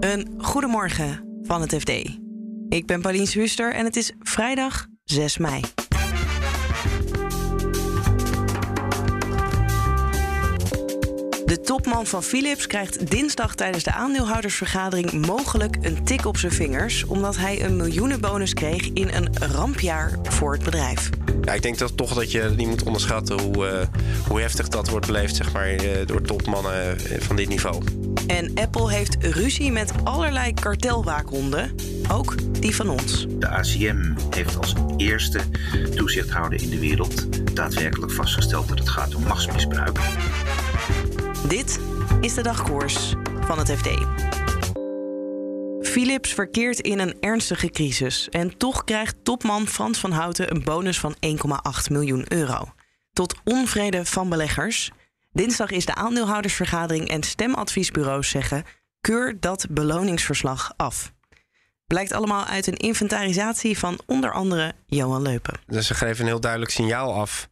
Een goedemorgen van het FD. Ik ben Paulien Swuster en het is vrijdag 6 mei. De topman van Philips krijgt dinsdag tijdens de aandeelhoudersvergadering mogelijk een tik op zijn vingers, omdat hij een miljoenenbonus kreeg in een rampjaar voor het bedrijf. Ja, ik denk dat toch dat je niet moet onderschatten hoe, uh, hoe heftig dat wordt beleefd zeg maar, uh, door topmannen uh, van dit niveau. En Apple heeft ruzie met allerlei kartelwaakhonden, ook die van ons. De ACM heeft als eerste toezichthouder in de wereld daadwerkelijk vastgesteld dat het gaat om machtsmisbruik. Dit is de dagkoers van het FD. Philips verkeert in een ernstige crisis en toch krijgt topman Frans van Houten een bonus van 1,8 miljoen euro. Tot onvrede van beleggers. Dinsdag is de aandeelhoudersvergadering en stemadviesbureaus zeggen: keur dat beloningsverslag af. Blijkt allemaal uit een inventarisatie van onder andere Johan Leupen. Dus ze geven een heel duidelijk signaal af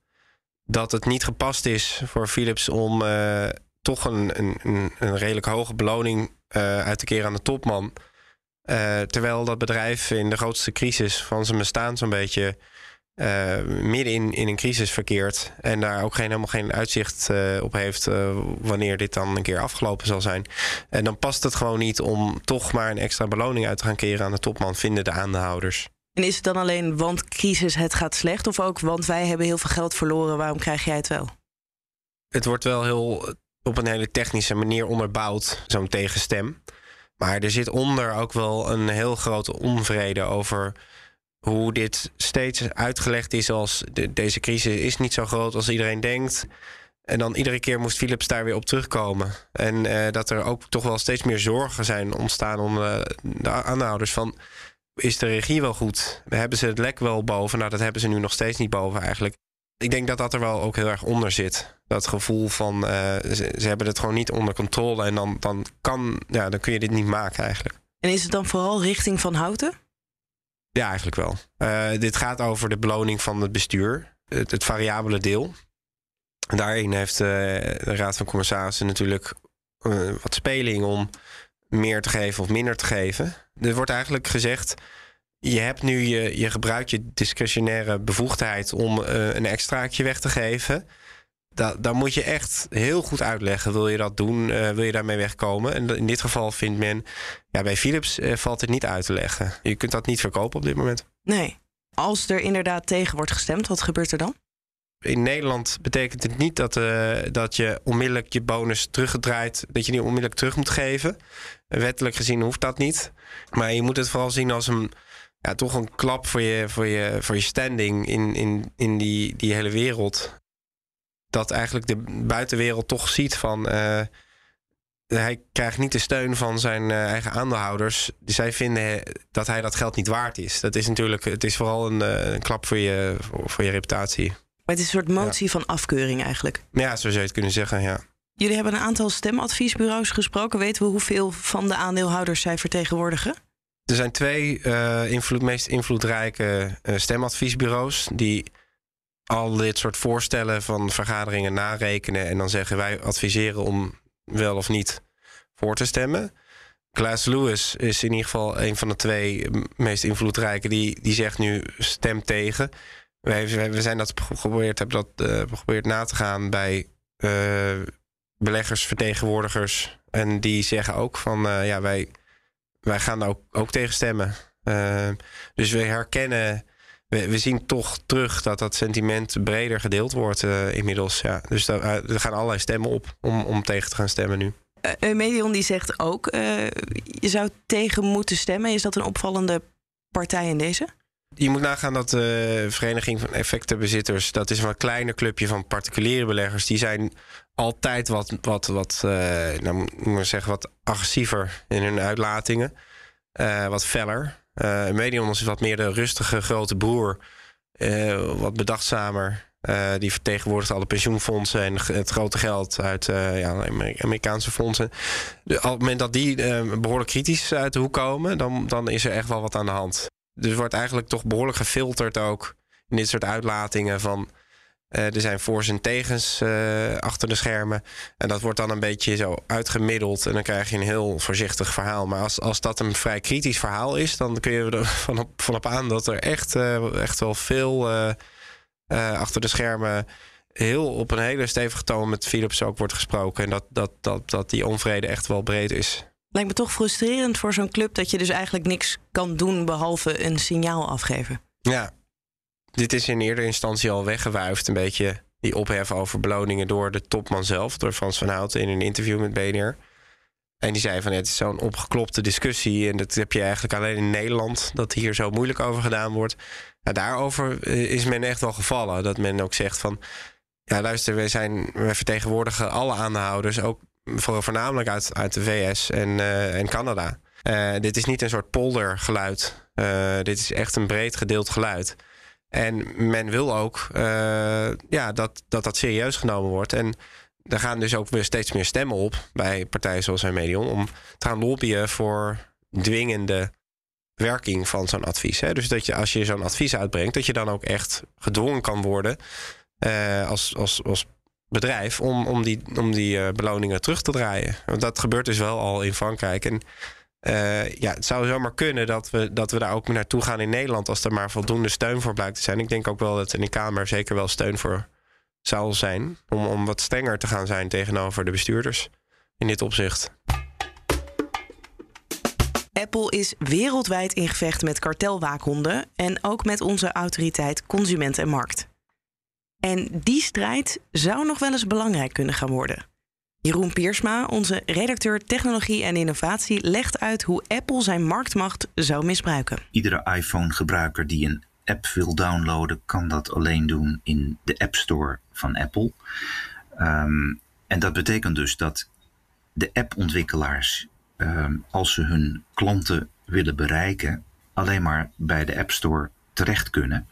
dat het niet gepast is voor Philips om uh, toch een, een, een redelijk hoge beloning uh, uit te keren aan de topman. Uh, terwijl dat bedrijf in de grootste crisis van zijn bestaan zo'n beetje uh, midden in, in een crisis verkeert. En daar ook geen, helemaal geen uitzicht uh, op heeft wanneer dit dan een keer afgelopen zal zijn. En dan past het gewoon niet om toch maar een extra beloning uit te gaan keren aan de topman, vinden de aandeelhouders. En is het dan alleen want crisis het gaat slecht? Of ook want wij hebben heel veel geld verloren, waarom krijg jij het wel? Het wordt wel heel op een hele technische manier onderbouwd, zo'n tegenstem. Maar er zit onder ook wel een heel grote onvrede over hoe dit steeds uitgelegd is als de, deze crisis is niet zo groot als iedereen denkt. En dan iedere keer moest Philips daar weer op terugkomen. En uh, dat er ook toch wel steeds meer zorgen zijn ontstaan onder de aanhouders van is de regie wel goed? Hebben ze het lek wel boven? Nou, dat hebben ze nu nog steeds niet boven eigenlijk. Ik denk dat dat er wel ook heel erg onder zit. Dat gevoel van uh, ze, ze, hebben het gewoon niet onder controle. En dan, dan, kan, ja, dan kun je dit niet maken eigenlijk. En is het dan vooral richting Van Houten? Ja, eigenlijk wel. Uh, dit gaat over de beloning van het bestuur. Het, het variabele deel. Daarin heeft uh, de Raad van Commissarissen natuurlijk wat speling om meer te geven of minder te geven. Er wordt eigenlijk gezegd je hebt nu je, je gebruikt je discretionaire bevoegdheid om een extraatje weg te geven. Da dan moet je echt heel goed uitleggen. Wil je dat doen? Uh, wil je daarmee wegkomen? En in dit geval vindt men, ja, bij Philips uh, valt het niet uit te leggen. Je kunt dat niet verkopen op dit moment. Nee. Als er inderdaad tegen wordt gestemd, wat gebeurt er dan? In Nederland betekent het niet dat, uh, dat je onmiddellijk je bonus teruggedraaid, dat je die onmiddellijk terug moet geven. Wettelijk gezien hoeft dat niet. Maar je moet het vooral zien als een, ja, toch een klap voor je, voor je, voor je standing in, in, in die, die hele wereld. Dat eigenlijk de buitenwereld toch ziet van. Uh, hij krijgt niet de steun van zijn uh, eigen aandeelhouders. Zij vinden dat hij dat geld niet waard is. Dat is natuurlijk, het is vooral een, uh, een klap voor je, voor, voor, je reputatie. Maar het is een soort motie ja. van afkeuring eigenlijk. Ja, zo zou je het kunnen zeggen, ja. Jullie hebben een aantal stemadviesbureaus gesproken. Weten we hoeveel van de aandeelhouders zij vertegenwoordigen? Er zijn twee uh, invloed, meest invloedrijke uh, stemadviesbureaus die al dit soort voorstellen van vergaderingen narekenen en dan zeggen wij adviseren om wel of niet voor te stemmen. Klaas Lewis is in ieder geval een van de twee meest invloedrijke. Die, die zegt nu stem tegen. We, zijn dat geprobeerd, hebben dat uh, geprobeerd na te gaan bij uh, beleggers, vertegenwoordigers. En die zeggen ook van uh, ja, wij wij gaan ook, ook tegen stemmen. Dus we herkennen, we, we, zien toch terug dat dat sentiment breder gedeeld wordt uh, inmiddels. Ja. Dus daar, uh, er gaan allerlei stemmen op om, om tegen te gaan stemmen nu. Medion die zegt ook, je zou tegen moeten stemmen. Is dat een opvallende partij in deze? Je moet nagaan dat de Vereniging van Effectenbezitters... dat is een wat kleiner clubje van particuliere beleggers... die zijn altijd wat, wat, wat, uh, nou, moet maar zeggen, wat agressiever in hun uitlatingen. Uh, wat feller. Uh, Medion is wat meer de rustige grote broer. wat bedachtzamer. die vertegenwoordigt alle pensioenfondsen en het grote geld uit ja, Amerikaanse fondsen. op het moment dat die behoorlijk kritisch uit de hoek komen, dan, dan is er echt wel wat aan de hand. Dus wordt eigenlijk toch behoorlijk gefilterd ook in dit soort uitlatingen van er zijn voor's en tegens achter de schermen. En dat wordt dan een beetje zo uitgemiddeld. En dan krijg je een heel voorzichtig verhaal. Maar als, als dat een vrij kritisch verhaal is, dan kun je er van op, van op aan dat er echt, echt wel veel achter de schermen heel op een hele stevige toon met Philips ook wordt gesproken. En dat, dat, dat, dat die onvrede echt wel breed is. Lijkt me toch frustrerend voor zo'n club dat je dus eigenlijk niks kan doen behalve een signaal afgeven. Ja, dit is in eerdere instantie al weggewuifd. Een beetje die ophef over beloningen door de topman zelf, door Frans van Houten in een interview met BNR. En die zei van het is zo'n opgeklopte discussie. En dat heb je eigenlijk alleen in Nederland, dat hier zo moeilijk over gedaan wordt. Daarover eh, is men echt wel gevallen. Dat men ook zegt van ja, luister, wij, zijn, wij vertegenwoordigen alle aandeelhouders, ook voornamelijk uit, uit de VS en, uh, en Canada. Uh, dit is niet een soort poldergeluid. Dit is echt een breed gedeeld geluid. En men wil ook ja, dat, dat dat serieus genomen wordt. En er gaan dus ook weer steeds meer stemmen op bij partijen zoals Medion om te gaan lobbyen voor dwingende werking van zo'n advies. Hè? Dus dat je als je zo'n advies uitbrengt, dat je dan ook echt gedwongen kan worden uh, als, als, als bedrijf om, om die, om die uh, beloningen terug te draaien. Want dat gebeurt dus wel al in Frankrijk. En uh, ja, het zou zomaar kunnen dat we, dat we daar ook naartoe gaan in Nederland als er maar voldoende steun voor blijkt te zijn. Ik denk ook wel dat in de Kamer zeker wel steun voor zou zijn. Om, om wat strenger te gaan zijn tegenover de bestuurders in dit opzicht. Apple is wereldwijd in gevecht met kartelwaakhonden en ook met onze autoriteit Consument en Markt. En die strijd zou nog wel eens belangrijk kunnen gaan worden. Jeroen Piersma, onze redacteur technologie en innovatie, legt uit hoe Apple zijn marktmacht zou misbruiken. Iedere iPhone-gebruiker die een app wil downloaden, kan dat alleen doen in de App Store van Apple. Ehm, en dat betekent dus dat de appontwikkelaars, um, als ze hun klanten willen bereiken, alleen maar bij de App Store terecht kunnen.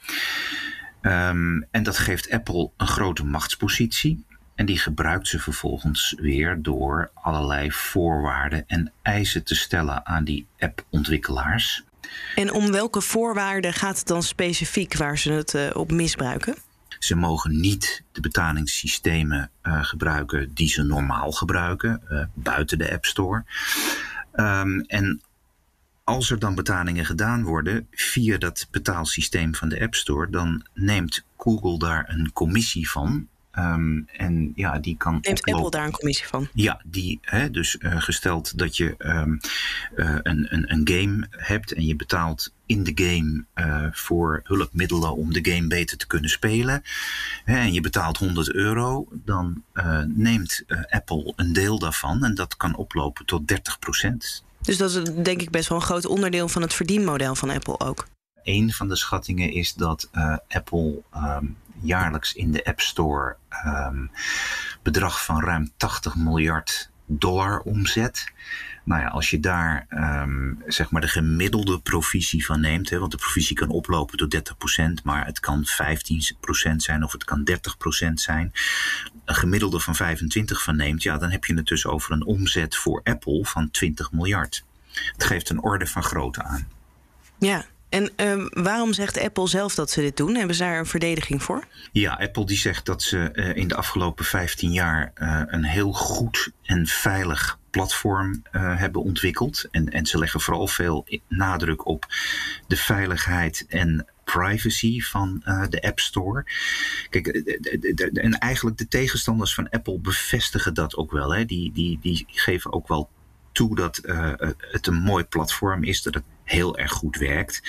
Ehm, en dat geeft Apple een grote machtspositie. En die gebruikt ze vervolgens weer door allerlei voorwaarden en eisen te stellen aan die appontwikkelaars. En om welke voorwaarden gaat het dan specifiek waar ze het uh, op misbruiken? Ze mogen niet de betalingssystemen uh, gebruiken die ze normaal gebruiken, uh, buiten de App Store. Um, en als er dan betalingen gedaan worden via dat betaalsysteem van de App Store, dan neemt Google daar een commissie van. Um, en ja, die kan. Neemt Apple daar een commissie van? Ja, die, hè, dus uh, gesteld dat je um, uh, een, een, een game hebt en je betaalt in de game uh, voor hulpmiddelen om de game beter te kunnen spelen. Hè, en je betaalt 100 euro, dan neemt Apple een deel daarvan en dat kan oplopen tot 30 procent. Dus dat is denk ik best wel een groot onderdeel van het verdienmodel van Apple ook. Een van de schattingen is dat uh, Apple um, jaarlijks in de App Store um, bedrag van ruim 80 miljard dollar omzet. Nou ja, als je daar um, zeg maar de gemiddelde provisie van neemt, hè, want de provisie kan oplopen tot 30%, maar het kan 15% zijn of het kan 30% zijn. Een gemiddelde van 25 van neemt, ja, dan heb je het dus over een omzet voor Apple van 20 miljard. Het geeft een orde van grootte aan. Ja, en uh, waarom zegt Apple zelf dat ze dit doen? Hebben ze daar een verdediging voor? Ja, Apple die zegt dat ze uh, in de afgelopen 15 jaar uh, een heel goed en veilig platform hebben ontwikkeld. En, en ze leggen vooral veel nadruk op de veiligheid en privacy van de App Store. Kijk, en eigenlijk de tegenstanders van Apple bevestigen dat ook wel. Hè. Die, die, die geven ook wel toe dat uh, het een mooi platform is, dat het heel erg goed werkt.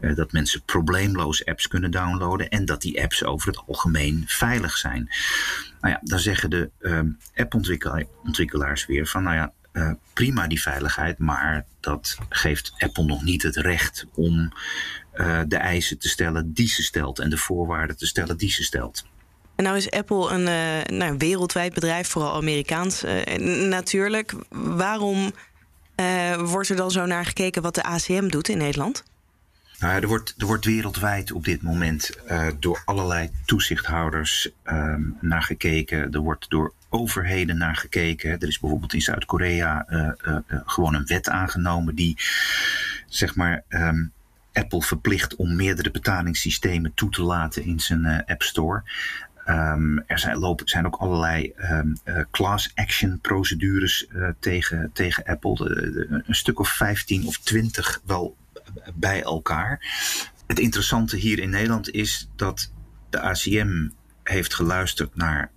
Uh, dat mensen probleemloos apps kunnen downloaden en dat die apps over het algemeen veilig zijn. Nou ja, dan zeggen de uh, appontwikkelaars weer van nou ja, uh, prima die veiligheid, maar dat geeft Apple nog niet het recht om de eisen te stellen die ze stelt en de voorwaarden te stellen die ze stelt. En nou is Apple een uh, nou, wereldwijd bedrijf, vooral Amerikaans natuurlijk. Waarom wordt er dan zo naar gekeken wat de ACM doet in Nederland? Nou, er, wordt, er wordt wereldwijd op dit moment door allerlei toezichthouders um, naar gekeken. Er wordt door overheden naar gekeken. Er is bijvoorbeeld in Zuid-Korea gewoon een wet aangenomen die zeg maar um, Apple verplicht om meerdere betalingssystemen toe te laten in zijn App Store. Ehm, er zijn, zijn ook allerlei um, class action procedures uh, tegen, tegen Apple. De, de, een stuk of 15 of 20 wel bij elkaar. Het interessante hier in Nederland is dat de ACM heeft geluisterd naar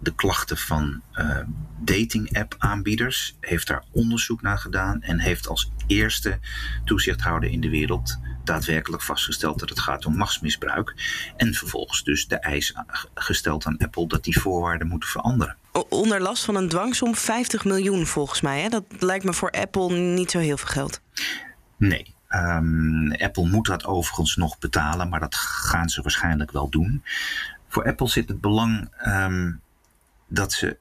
de klachten van uh, dating-app aanbieders, heeft daar onderzoek naar gedaan en heeft als eerste toezichthouder in de wereld daadwerkelijk vastgesteld dat het gaat om machtsmisbruik. En vervolgens dus de eis gesteld aan Apple dat die voorwaarden moeten veranderen. Onder last van een dwangsom 50 miljoen volgens mij. Hè? Dat lijkt me voor Apple niet zo heel veel geld. Nee, Um, Apple moet dat overigens nog betalen, maar dat gaan ze waarschijnlijk wel doen. Voor Apple zit het belang um, dat ze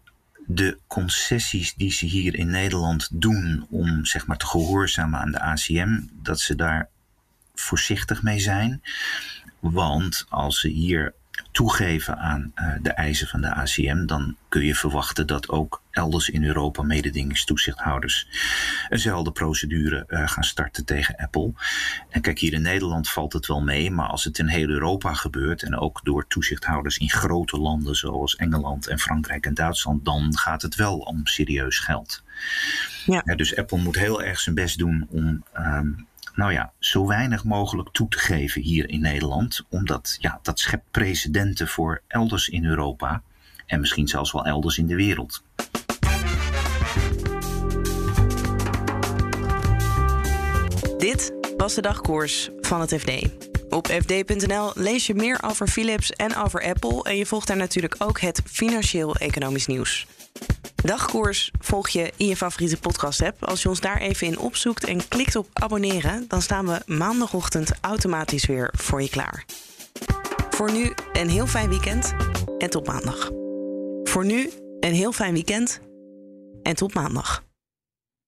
de concessies die ze hier in Nederland doen om zeg maar te gehoorzamen aan de ACM, dat ze daar voorzichtig mee zijn. Want als ze hier toegeven aan uh, de eisen van de ACM, dan kun je verwachten dat ook elders in Europa mededingingstoezichthouders eenzelfde procedure uh, gaan starten tegen Apple. En kijk, hier in Nederland valt het wel mee, maar als het in heel Europa gebeurt en ook door toezichthouders in grote landen zoals Engeland en Frankrijk en Duitsland, dan gaat het wel om serieus geld. Ja. Dus Apple moet heel erg zijn best doen om um, nou ja, zo weinig mogelijk toe te geven hier in Nederland. Omdat ja, dat schept precedenten voor elders in Europa. En misschien zelfs wel elders in de wereld. Dit was de dagkoers van het FD. Op fd.nl lees je meer over Philips en over Apple. En je volgt daar natuurlijk ook het financieel-economisch nieuws. Dagkoers volg je in je favoriete podcast-app. Als je ons daar even in opzoekt en klikt op abonneren, dan staan we maandagochtend automatisch weer voor je klaar. Voor nu een heel fijn weekend en tot maandag. Voor nu een heel fijn weekend en tot maandag.